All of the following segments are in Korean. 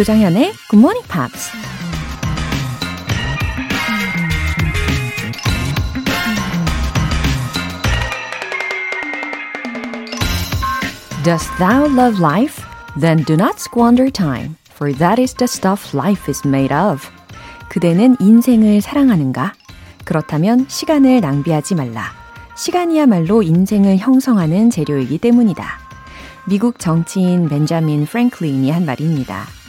조장현의 Good Morning Pops. Dost thou love life? Then do not squander time, for that is the stuff life is made of. 그대는 인생을 사랑하는가? 그렇다면 시간을 낭비하지 말라. 시간이야말로 인생을 형성하는 재료이기 때문이다. 미국 정치인 벤자민 프랭클린이 한 말입니다.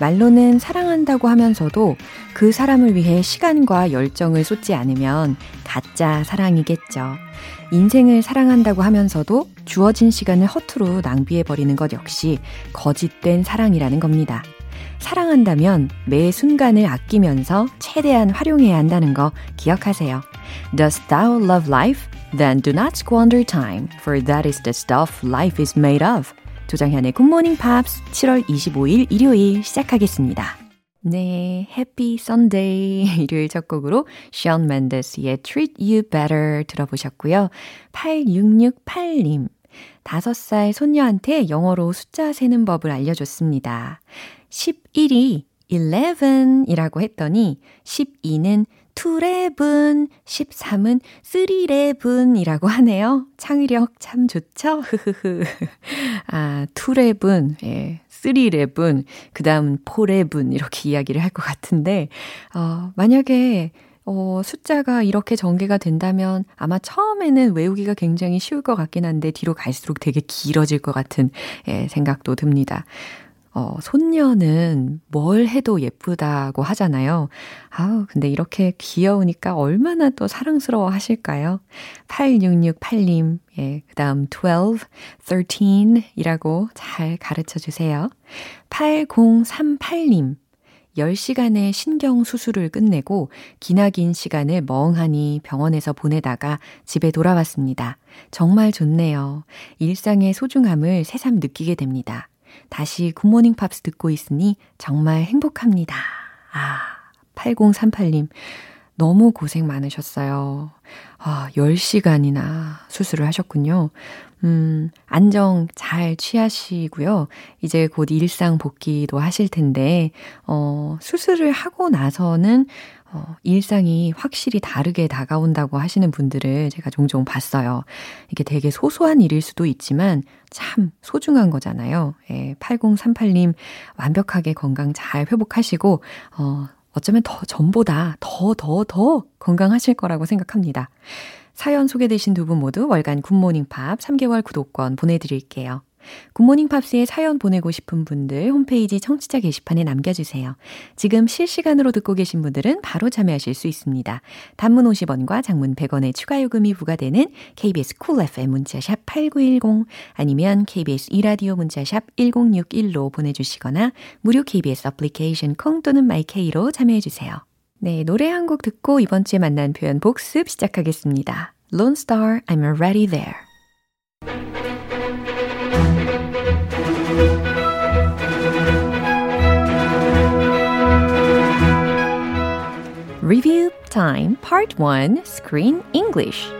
말로는 사랑한다고 하면서도 그 사람을 위해 시간과 열정을 쏟지 않으면 가짜 사랑이겠죠. 인생을 사랑한다고 하면서도 주어진 시간을 허투루 낭비해버리는 것 역시 거짓된 사랑이라는 겁니다. 사랑한다면 매 순간을 아끼면서 최대한 활용해야 한다는 거 기억하세요. Does thou love life? Then do not squander time, for that is the stuff life is made of. 조장현의 굿모닝 팝스 7월 25일 일요일 시작하겠습니다. 네, Happy Sunday 일요일 첫 곡으로 Shawn Mendes의 Treat You Better 들어보셨고요. 8668님 5살 손녀한테 영어로 숫자 세는 법을 알려줬습니다. 11이 11이라고 했더니 12는 2레븐, 13은 3레븐이라고 하네요. 창의력 참 좋죠? 흐흐흐. 아, 2레븐, 예, 3레븐, 그 다음 4레븐 이렇게 이야기를 할 것 같은데, 어, 만약에 어, 숫자가 이렇게 전개가 된다면 아마 처음에는 외우기가 굉장히 쉬울 것 같긴 한데 뒤로 갈수록 되게 길어질 것 같은 예, 생각도 듭니다. 어, 손녀는 뭘 해도 예쁘다고 하잖아요. 아우, 근데 이렇게 귀여우니까 얼마나 또 사랑스러워 하실까요? 8668님, 예, 그 다음 12, 13 이라고 잘 가르쳐 주세요. 8038님, 10시간의 신경 수술을 끝내고 기나긴 시간을 멍하니 병원에서 보내다가 집에 돌아왔습니다. 정말 좋네요. 일상의 소중함을 새삼 느끼게 됩니다. 다시 굿모닝 팝스 듣고 있으니 정말 행복합니다. 아, 8038님. 너무 고생 많으셨어요. 아, 10시간이나 수술을 하셨군요. 음, 안정 잘 취하시고요. 이제 곧 일상 복귀도 하실 텐데, 어, 수술을 하고 나서는 어, 일상이 확실히 다르게 다가온다고 하시는 분들을 제가 종종 봤어요. 이게 되게 소소한 일일 수도 있지만 참 소중한 거잖아요. 예, 8038님 완벽하게 건강 잘 회복하시고, 어, 어쩌면 더 전보다 더, 더, 더 건강하실 거라고 생각합니다. 사연 소개되신 두 분 모두 월간 굿모닝 팝 3개월 구독권 보내드릴게요. 굿모닝 팝스에 사연 보내고 싶은 분들 홈페이지 청취자 게시판에 남겨주세요. 지금 실시간으로 듣고 계신 분들은 바로 참여하실 수 있습니다. 단문 50원과 장문 100원의 추가 요금이 부과되는 KBS Cool FM 문자샵 8910 아니면 KBS 이라디오 문자샵 1061로 보내주시거나 무료 KBS 애플리케이션 콩 또는 마이케이로 참여해주세요. 네, 노래 한 곡 듣고 이번 주에 만난 표현 복습 시작하겠습니다. Lonestar, I'm already there. Time Part 1 Screen English.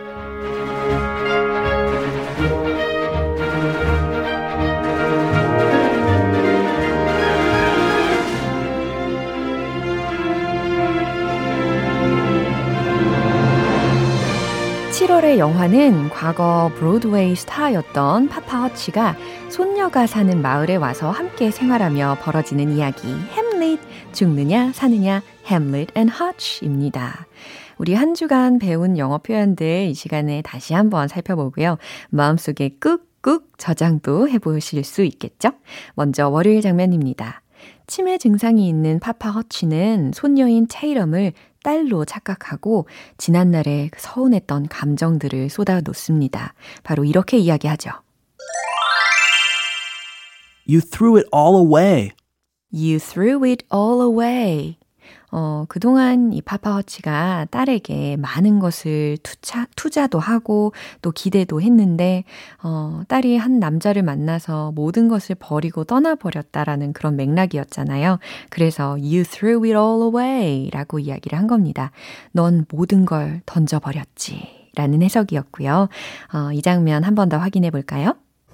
7월의 영화는 과거 브로드웨이 스타였던 파파 허치가 손녀가 사는 마을에 와서 함께 생활하며 벌어지는 이야기 햄릿 죽느냐 사느냐 햄릿 and 허치입니다. 우리 한 주간 배운 영어 표현들 이 시간에 다시 한번 살펴보고요. 마음속에 꾹꾹 저장도 해보실 수 있겠죠? 먼저 월요일 장면입니다. 치매 증상이 있는 Papa 허치는 손녀인 테이텀을 딸로 착각하고 지난날에 서운했던 감정들을 쏟아 놓습니다. 바로 이렇게 이야기하죠. You threw it all away. You threw it all away. 어, 그동안 이 파파 허치가 딸에게 많은 것을 투자, 투자도 하고 또 기대도 했는데, 어, 딸이 한 남자를 만나서 모든 것을 버리고 떠나버렸다라는 그런 맥락이었잖아요. 그래서 you threw it all away 라고 이야기를 한 겁니다. 넌 모든 걸 던져버렸지. 라는 해석이었고요. 어, 이 장면 한 번 더 확인해 볼까요?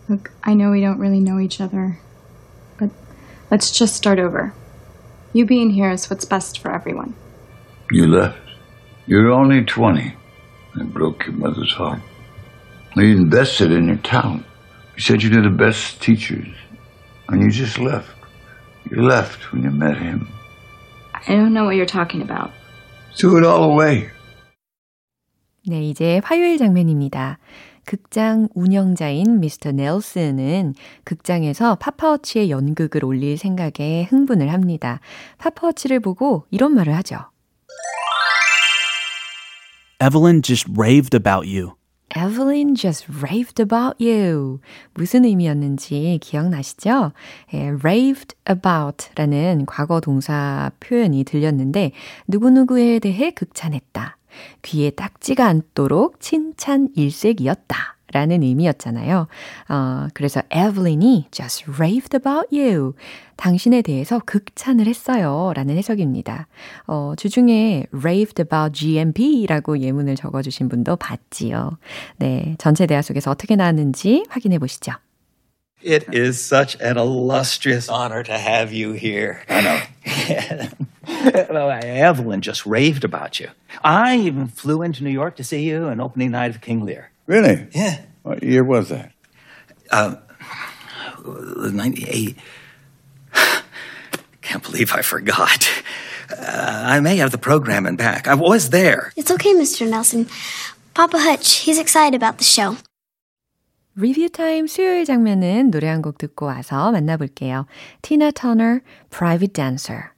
Look, I know we don't really know each other, but let's just start over. You being here is what's best for everyone. You left. You're only 20. It broke your mother's heart. You invested in your talent. You said you knew the best teachers. And you just left. You left when you met him. I don't know what you're talking about. Threw it all away. 네, 이제 화요일 장면입니다. 극장 운영자인 미스터 넬슨은 극장에서 파파워치의 연극을 올릴 생각에 흥분을 합니다. 파파워치를 보고 이런 말을 하죠. Evelyn just raved about you. Evelyn just raved about you. 무슨 의미였는지 기억나시죠? 예, raved about 라는 과거 동사 표현이 들렸는데 누구누구에 대해 극찬했다. 귀에 딱지가 않도록 칭찬 일색이었다. 라는 의미였잖아요. 어, 그래서 에블린이 just raved about you. 당신에 대해서 극찬을 했어요. 라는 해석입니다. 어, 주중에 raved about GMP라고 예문을 적어주신 분도 봤지요. 네. 전체 대화 속에서 어떻게 나왔는지 확인해 보시죠. It is such an illustrious honor to have you here. I know. well, Evelyn just raved about you. I even flew into New York to see you on opening night of King Lear. Really? Yeah. What year was that? Uh, 98. Can't believe I forgot. Uh, I may have the program in back. I was there. It's okay, Mr. Nelson. Papa Hutch, he's excited about the show. 리뷰 타임 수요일 장면은 노래 한 곡 듣고 와서 만나볼게요. 티나 터너, Private Dancer.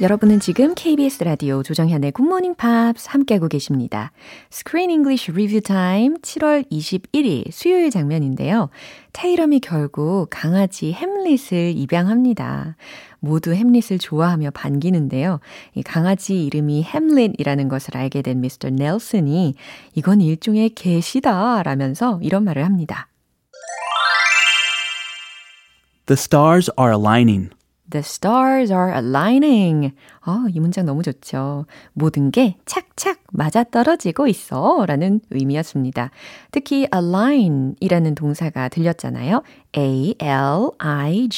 여러분은 지금 KBS 라디오 조정현의 굿모닝 팝스 함께하고 계십니다. Screen English Review Time 7월 21일 수요일 장면인데요. 테이텀이 결국 강아지 햄릿을 입양합니다. 모두 햄릿을 좋아하며 반기는데요. 이 강아지 이름이 햄릿이라는 것을 알게 된 미스터 넬슨이 이건 일종의 계시다 라면서 이런 말을 합니다. The stars are aligning. The stars are aligning. 아, 이 문장 너무 좋죠. 모든 게 착착 맞아떨어지고 있어. 라는 의미였습니다. 특히 align 이라는 동사가 들렸잖아요. A-L-I-G-N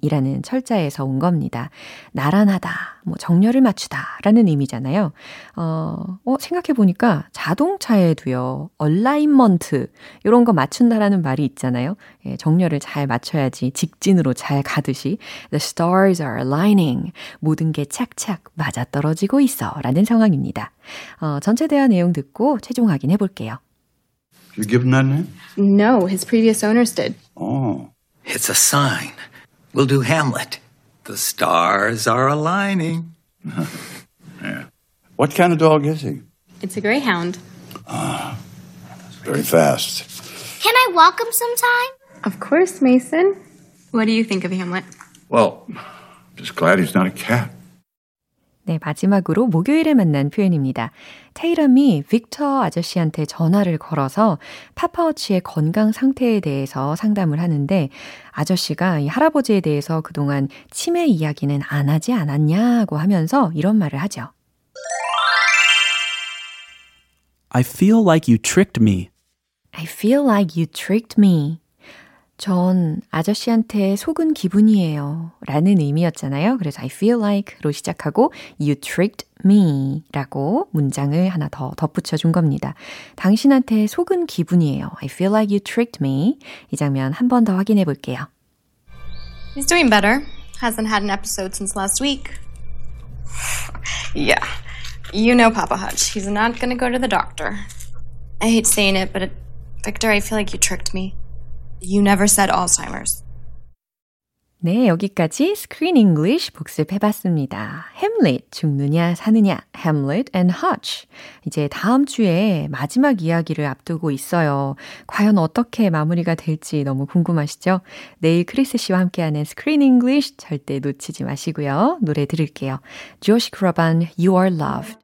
이라는 철자에서 온 겁니다. 나란하다, 뭐 정렬을 맞추다 라는 의미잖아요. 어, 어 생각해보니까 자동차에도요, alignment, 이런 거 맞춘다라는 말이 있잖아요. 예, 정렬을 잘 맞춰야지 직진으로 잘 가듯이 The stars are aligning. 모든 게 착착 맞아떨어지고 있어 라는 상황입니다. 어, 전체 대화 내용 듣고 최종 확인해 볼게요. You give him that name? No, his previous owners did. Oh. It's a sign. We'll do Hamlet. The stars are aligning. Yeah. What kind of dog is he? It's a greyhound. Ah, very fast. Can I walk him sometime? Of course, Mason. What do you think of Hamlet? Well, just glad he's not a cat. 네, 마지막으로 목요일에 만난 표현입니다. 테이럼이 빅터 아저씨한테 전화를 걸어서 파파워치의 건강 상태에 대해서 상담을 하는데 아저씨가 이 할아버지에 대해서 그동안 치매 이야기는 안 하지 않았냐고 하면서 이런 말을 하죠. I feel like you tricked me. I feel like you tricked me. 전 아저씨한테 속은 기분이에요. 라는 의미였잖아요. 그래서 I feel like로 시작하고 you tricked me 라고 문장을 하나 더 덧붙여 준 겁니다. 당신한테 속은 기분이에요. I feel like you tricked me. 이 장면 한 번 더 확인해 볼게요. He's doing better. Hasn't had an episode since last week. yeah. You know Papa Hutch. He's not gonna go to the doctor. I hate saying it, but it, Victor, I feel like you tricked me. You never said Alzheimer's. 네, 여기까지 Screen English 복습해봤습니다. Hamlet, 죽느냐 사느냐, Hamlet and Hutch. 이제 다음 주에 마지막 이야기를 앞두고 있어요. 과연 어떻게 마무리가 될지 너무 궁금하시죠? 내일 크리스 씨와 함께하는 Screen English 절대 놓치지 마시고요. 노래 들을게요. Josh Groban, You Are Loved.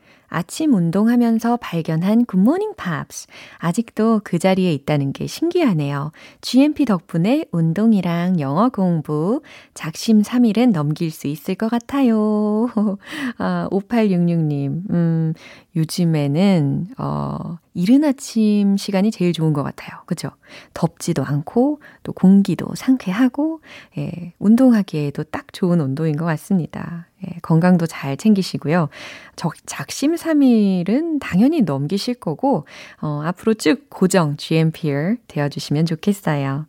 아침 운동하면서 발견한 굿모닝 팝스. 아직도 그 자리에 있다는 게 신기하네요. GMP 덕분에 운동이랑 영어 공부 작심 3일은 넘길 수 있을 것 같아요. 아, 5866님, 음, 요즘에는, 어, 이른 아침 시간이 제일 좋은 것 같아요. 그죠? 덥지도 않고, 또 공기도 상쾌하고, 예, 운동하기에도 딱 좋은 온도인 것 같습니다. 예, 건강도 잘 챙기시고요. 적, 작심3일은 당연히 넘기실 거고, 어, 앞으로 쭉 고정 GMPR 되어주시면 좋겠어요.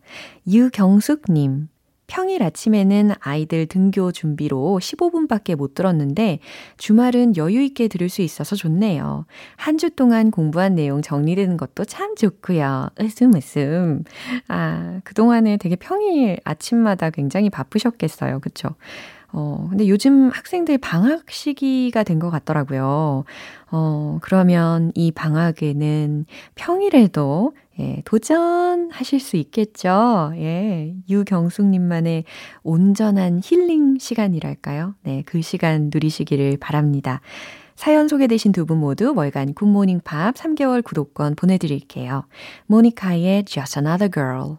유경숙님, 평일 아침에는 아이들 등교 준비로 15분밖에 못 들었는데 주말은 여유 있게 들을 수 있어서 좋네요. 한 주 동안 공부한 내용 정리되는 것도 참 좋고요. 으슴 으슴. 아, 그동안에 되게 평일 아침마다 굉장히 바쁘셨겠어요. 그쵸? 어, 근데 요즘 학생들 방학 시기가 된 것 같더라고요. 어, 그러면 이 방학에는 평일에도 예, 도전하실 수 있겠죠. 예, 유경숙님만의 온전한 힐링 시간이랄까요? 네, 그 시간 누리시기를 바랍니다. 사연 소개되신 두 분 모두 월간 굿모닝 팝 3개월 구독권 보내드릴게요. 모니카의 Just Another Girl.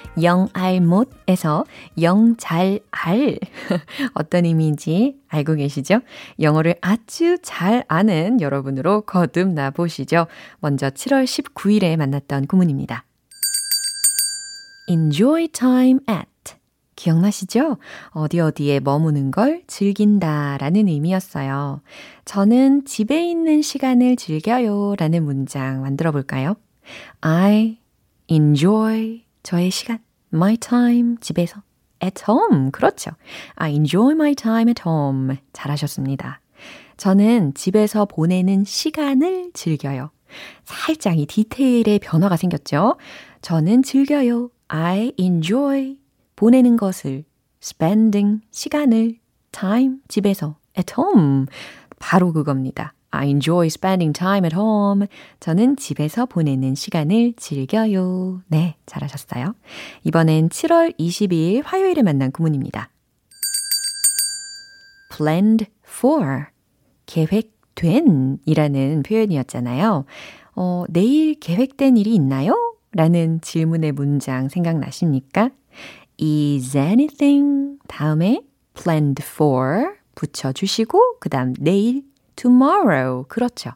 영알못에서 영잘알 어떤 의미인지 알고 계시죠? 영어를 아주 잘 아는 여러분으로 거듭나 보시죠. 먼저 7월 19일에 만났던 구문입니다. enjoy time at 기억나시죠? 어디 어디에 머무는 걸 즐긴다 라는 의미였어요. 저는 집에 있는 시간을 즐겨요 라는 문장 만들어 볼까요? I enjoy 저의 시간, my time, 집에서. at home, 그렇죠. I enjoy my time at home. 잘하셨습니다. 저는 집에서 보내는 시간을 즐겨요. 살짝 이 디테일의 변화가 생겼죠. 저는 즐겨요. I enjoy 보내는 것을 spending 시간을 time 집에서 at home 바로 그겁니다. I enjoy spending time at home. 저는 집에서 보내는 시간을 즐겨요. 네, 잘하셨어요. 이번엔 7월 22일 화요일에 만난 구문입니다. planned for. 계획된 이라는 표현이었잖아요. 어, 내일 계획된 일이 있나요? 라는 질문의 문장 생각나십니까? Is anything 다음에 planned for 붙여주시고 그 다음 내일 tomorrow. 그렇죠.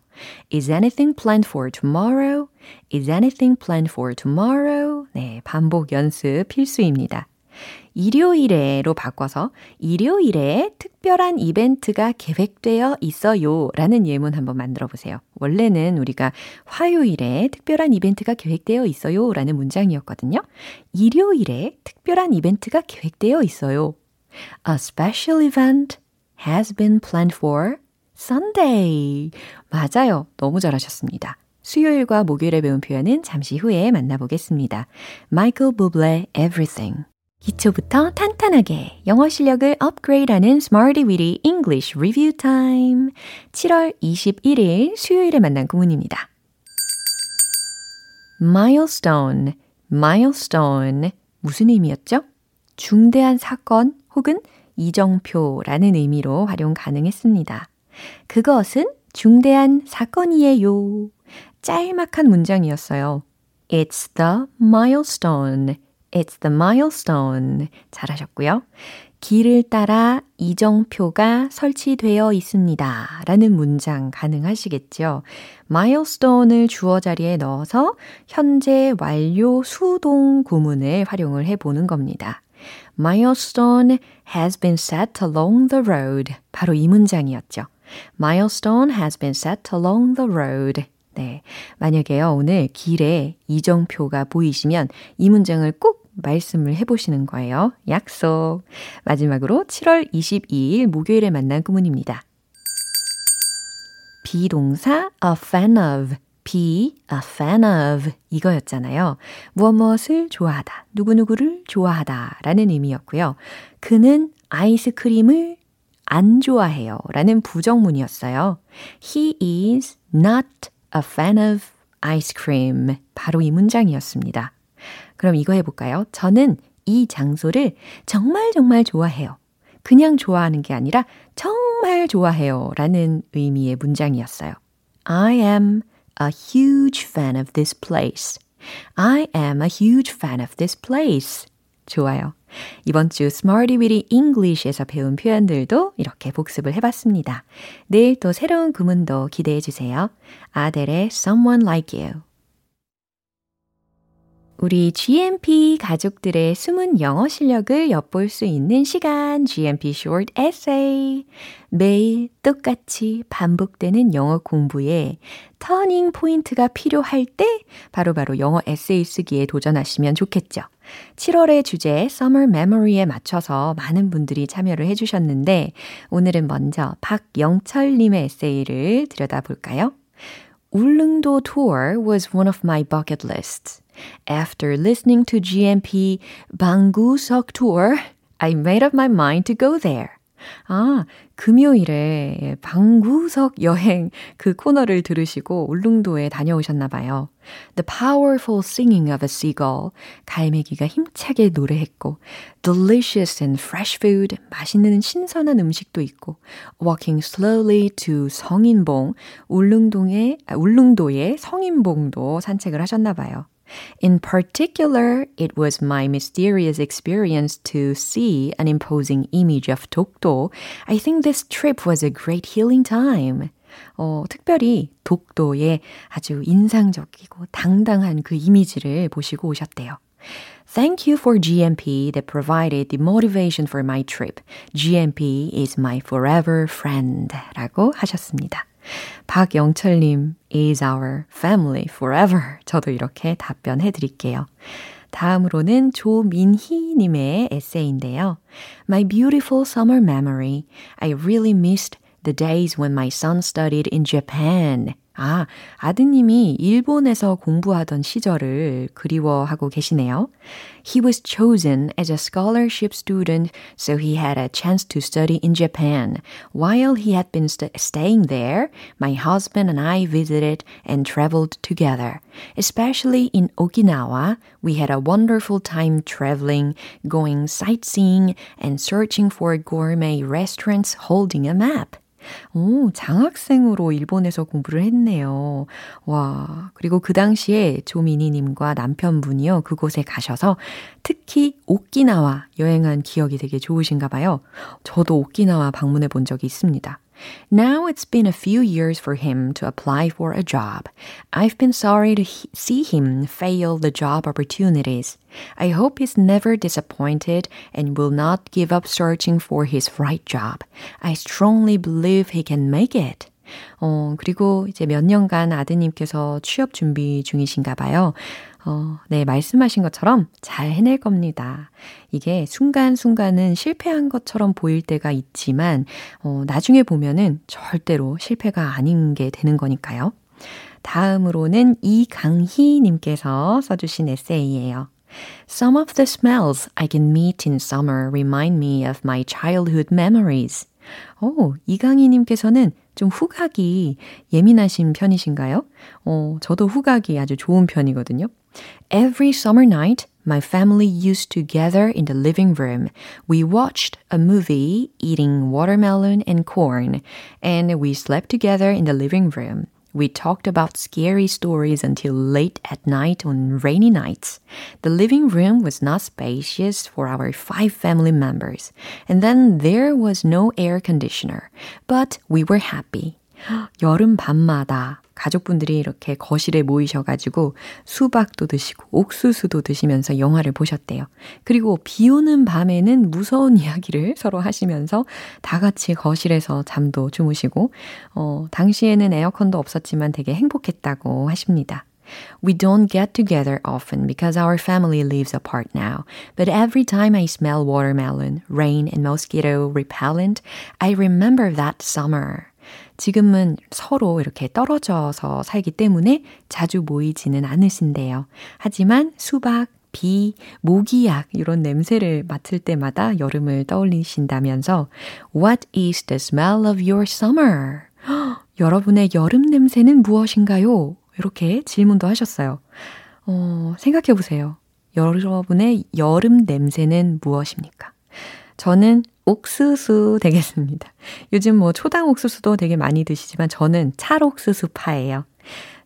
Is anything planned for tomorrow? Is anything planned for tomorrow? 네, 반복 연습 필수입니다. 일요일에로 바꿔서 일요일에 특별한 이벤트가 계획되어 있어요 라는 예문 한번 만들어 보세요. 원래는 우리가 화요일에 특별한 이벤트가 계획되어 있어요 라는 문장이었거든요. 일요일에 특별한 이벤트가 계획되어 있어요. A special event has been planned for Sunday. 맞아요. 너무 잘하셨습니다. 수요일과 목요일에 배운 표현은 잠시 후에 만나보겠습니다. 마이클 부블레 Everything. 기초부터 탄탄하게 영어 실력을 업그레이드하는 Smarty Weedy English Review Time. 7월 21일 수요일에 만난 구문입니다. milestone, milestone. 무슨 의미였죠? 중대한 사건 혹은 이정표라는 의미로 활용 가능했습니다. 그것은 중대한 사건이에요. 짤막한 문장이었어요. It's the milestone. It's the milestone. 잘하셨고요. 길을 따라 이정표가 설치되어 있습니다. 라는 문장 가능하시겠죠. milestone을 주어 자리에 넣어서 현재 완료 수동 구문을 활용을 해 보는 겁니다. milestone has been set along the road. 바로 이 문장이었죠. Milestone has been set along the road. 네. 만약에요, 오늘 길에 이정표가 보이시면 이 문장을 꼭 말씀을 해보시는 거예요. 약속. 마지막으로 7월 22일 목요일에 만난 구문입니다. 비동사 a fan of, be a fan of 이거였잖아요. 무엇 무엇을 좋아하다, 누구누구를 좋아하다 라는 의미였고요. 그는 아이스크림을 안 좋아해요 라는 부정문이었어요. He is not a fan of ice cream. 바로 이 문장이었습니다. 그럼 이거 해볼까요? 저는 이 장소를 정말 정말 좋아해요. 그냥 좋아하는 게 아니라 정말 좋아해요 라는 의미의 문장이었어요. I am a huge fan of this place. I am a huge fan of this place. 좋아요. 이번 주 Smarty Weedy English에서 배운 표현들도 이렇게 복습을 해봤습니다. 내일 또 새로운 구문도 기대해 주세요. 아델의 Someone Like You. 우리 GMP 가족들의 숨은 영어 실력을 엿볼 수 있는 시간 GMP Short Essay. 매일 똑같이 반복되는 영어 공부에 터닝 포인트가 필요할 때 바로바로 바로 영어 에세이 쓰기에 도전하시면 좋겠죠. 7월의 주제 Summer Memory에 맞춰서 많은 분들이 참여를 해주셨는데 오늘은 먼저 박영철님의 에세이를 들여다볼까요? 울릉도 tour was one of my bucket lists. After listening to GMP 방구석 tour, I made up my mind to go there. 아, 금요일에 방구석 여행 그 코너를 들으시고 울릉도에 다녀오셨나 봐요. The powerful singing of a seagull. 갈매기가 힘차게 노래했고, delicious and fresh food. 맛있는 신선한 음식도 있고, walking slowly to 성인봉. 울릉동의, 아, 울릉도의 성인봉도 산책을 하셨나 봐요. In particular, it was my mysterious experience to see an imposing image of 독도. I think this trip was a great healing time. 어, 특별히 독도의 아주 인상적이고 당당한 그 이미지를 보시고 오셨대요. Thank you for GMP that provided the motivation for my trip. GMP is my forever friend. 라고 하셨습니다. 박영철님, is our family forever. 저도 이렇게 답변해 드릴게요. 다음으로는 조민희님의 에세이인데요. My beautiful summer memory. I really missed the days when my son studied in Japan. 아, 아드님이 일본에서 공부하던 시절을 그리워하고 계시네요. He was chosen as a scholarship student, so he had a chance to study in Japan. While he had been st- staying there, my husband and I visited and traveled together. Especially in Okinawa, we had a wonderful time traveling, going sightseeing, and searching for gourmet restaurants holding a map. 오, 장학생으로 일본에서 공부를 했네요. 와, 그리고 그 당시에 조미니님과 남편분이요, 그곳에 가셔서 특히 오키나와 여행한 기억이 되게 좋으신가 봐요. 저도 오키나와 방문해 본 적이 있습니다. Now it's been a few years for him to apply for a job. I've been sorry to see him fail the job opportunities. I hope he's never disappointed and will not give up searching for his right job. I strongly believe he can make it. 어, 그리고 이제 몇 년간 아드님께서 취업 준비 중이신가 봐요. 어, 네, 말씀하신 것처럼 잘 해낼 겁니다. 이게 순간순간은 실패한 것처럼 보일 때가 있지만, 어, 나중에 보면은 절대로 실패가 아닌 게 되는 거니까요. 다음으로는 이강희님께서 써주신 에세이예요. Some of the smells I can meet in summer remind me of my childhood memories. 오, 이강희님께서는 좀 후각이 예민하신 편이신가요? 어, 저도 후각이 아주 좋은 편이거든요. Every summer night, my family used to gather in the living room. We watched a movie, eating watermelon and corn, and we slept together in the living room. We talked about scary stories until late at night on rainy nights. The living room was not spacious for our five family members, and then there was no air conditioner, but we were happy. 여름 밤마다 가족분들이 이렇게 거실에 모이셔가지고 수박도 드시고 옥수수도 드시면서 영화를 보셨대요. 그리고 비 오는 밤에는 무서운 이야기를 서로 하시면서 다 같이 거실에서 잠도 주무시고, 어, 당시에는 에어컨도 없었지만 되게 행복했다고 하십니다. We don't get together often because our family lives apart now. But every time I smell watermelon, rain, and mosquito repellent, I remember that summer. 지금은 서로 이렇게 떨어져서 살기 때문에 자주 모이지는 않으신데요. 하지만 수박, 비, 모기약 이런 냄새를 맡을 때마다 여름을 떠올리신다면서 What is the smell of your summer? 여러분의 여름 냄새는 무엇인가요? 이렇게 질문도 하셨어요. 어, 생각해 보세요. 여러분의 여름 냄새는 무엇입니까? 저는 옥수수 되겠습니다. 요즘 뭐 초당 옥수수도 되게 많이 드시지만 저는 찰옥수수 파예요.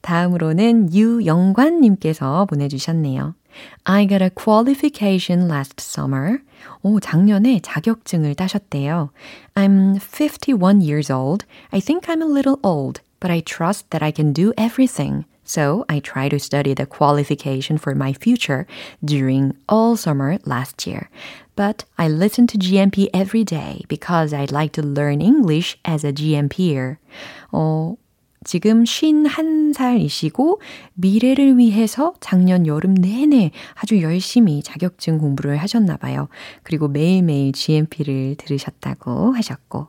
다음으로는 유영관님께서 보내주셨네요. I got a qualification last summer. 오, 작년에 자격증을 따셨대요. I'm 51 years old. I think I'm a little old, but I trust that I can do everything. So I try to study the qualification for my future during all summer last year. But I listen to GMP every day because I'd like to learn English as a GMPer. 어, 지금 51살이시고 미래를 위해서 작년 여름 내내 아주 열심히 자격증 공부를 하셨나 봐요. 그리고 매일매일 GMP를 들으셨다고 하셨고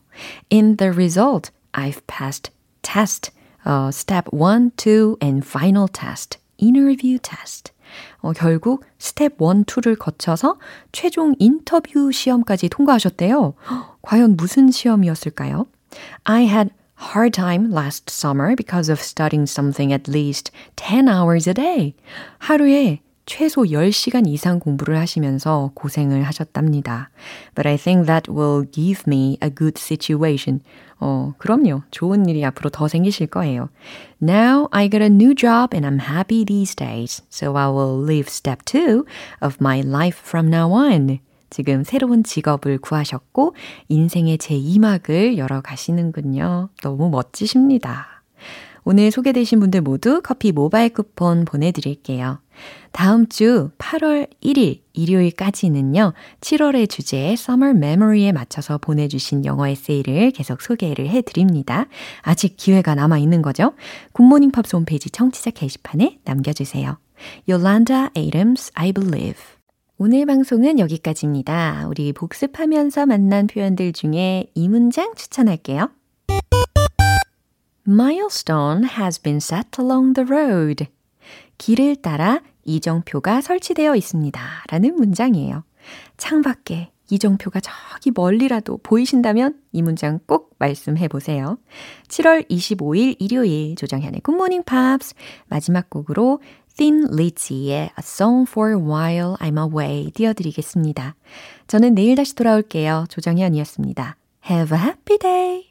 In the result, I've passed test. uh, step 1, 2, and final test, interview test. 어, 결국 스텝 1, 2를 거쳐서 최종 인터뷰 시험까지 통과하셨대요. 과연 무슨 시험이었을까요? I had hard time last summer because of studying something at least 10 hours a day. 하루에 최소 10시간 이상 공부를 하시면서 고생을 하셨답니다. But I think that will give me a good situation. 어, 그럼요. 좋은 일이 앞으로 더 생기실 거예요. Now I got a new job and I'm happy these days. So I will live step two of my life from now on. 지금 새로운 직업을 구하셨고 인생의 제2막을 열어 가시는군요. 너무 멋지십니다. 오늘 소개되신 분들 모두 커피 모바일 쿠폰 보내드릴게요. 다음 주 8월 1일 일요일까지는요, 7월의 주제 Summer Memory에 맞춰서 보내주신 영어 에세이를 계속 소개를 해드립니다. 아직 기회가 남아있는 거죠? 굿모닝 팝스 홈페이지 청취자 게시판에 남겨주세요. Yolanda Adams, I Believe. 오늘 방송은 여기까지입니다. 우리 복습하면서 만난 표현들 중에 이 문장 추천할게요. Milestone has been set along the road. 길을 따라 이정표가 설치되어 있습니다. 라는 문장이에요. 창밖에 이정표가 저기 멀리라도 보이신다면 이 문장 꼭 말씀해 보세요. 7월 25일 일요일 조정현의 굿모닝 팝스 마지막 곡으로 Thin Lizzy의 A Song for While I'm Away 띄워드리겠습니다. 저는 내일 다시 돌아올게요. 조정현이었습니다. Have a happy day!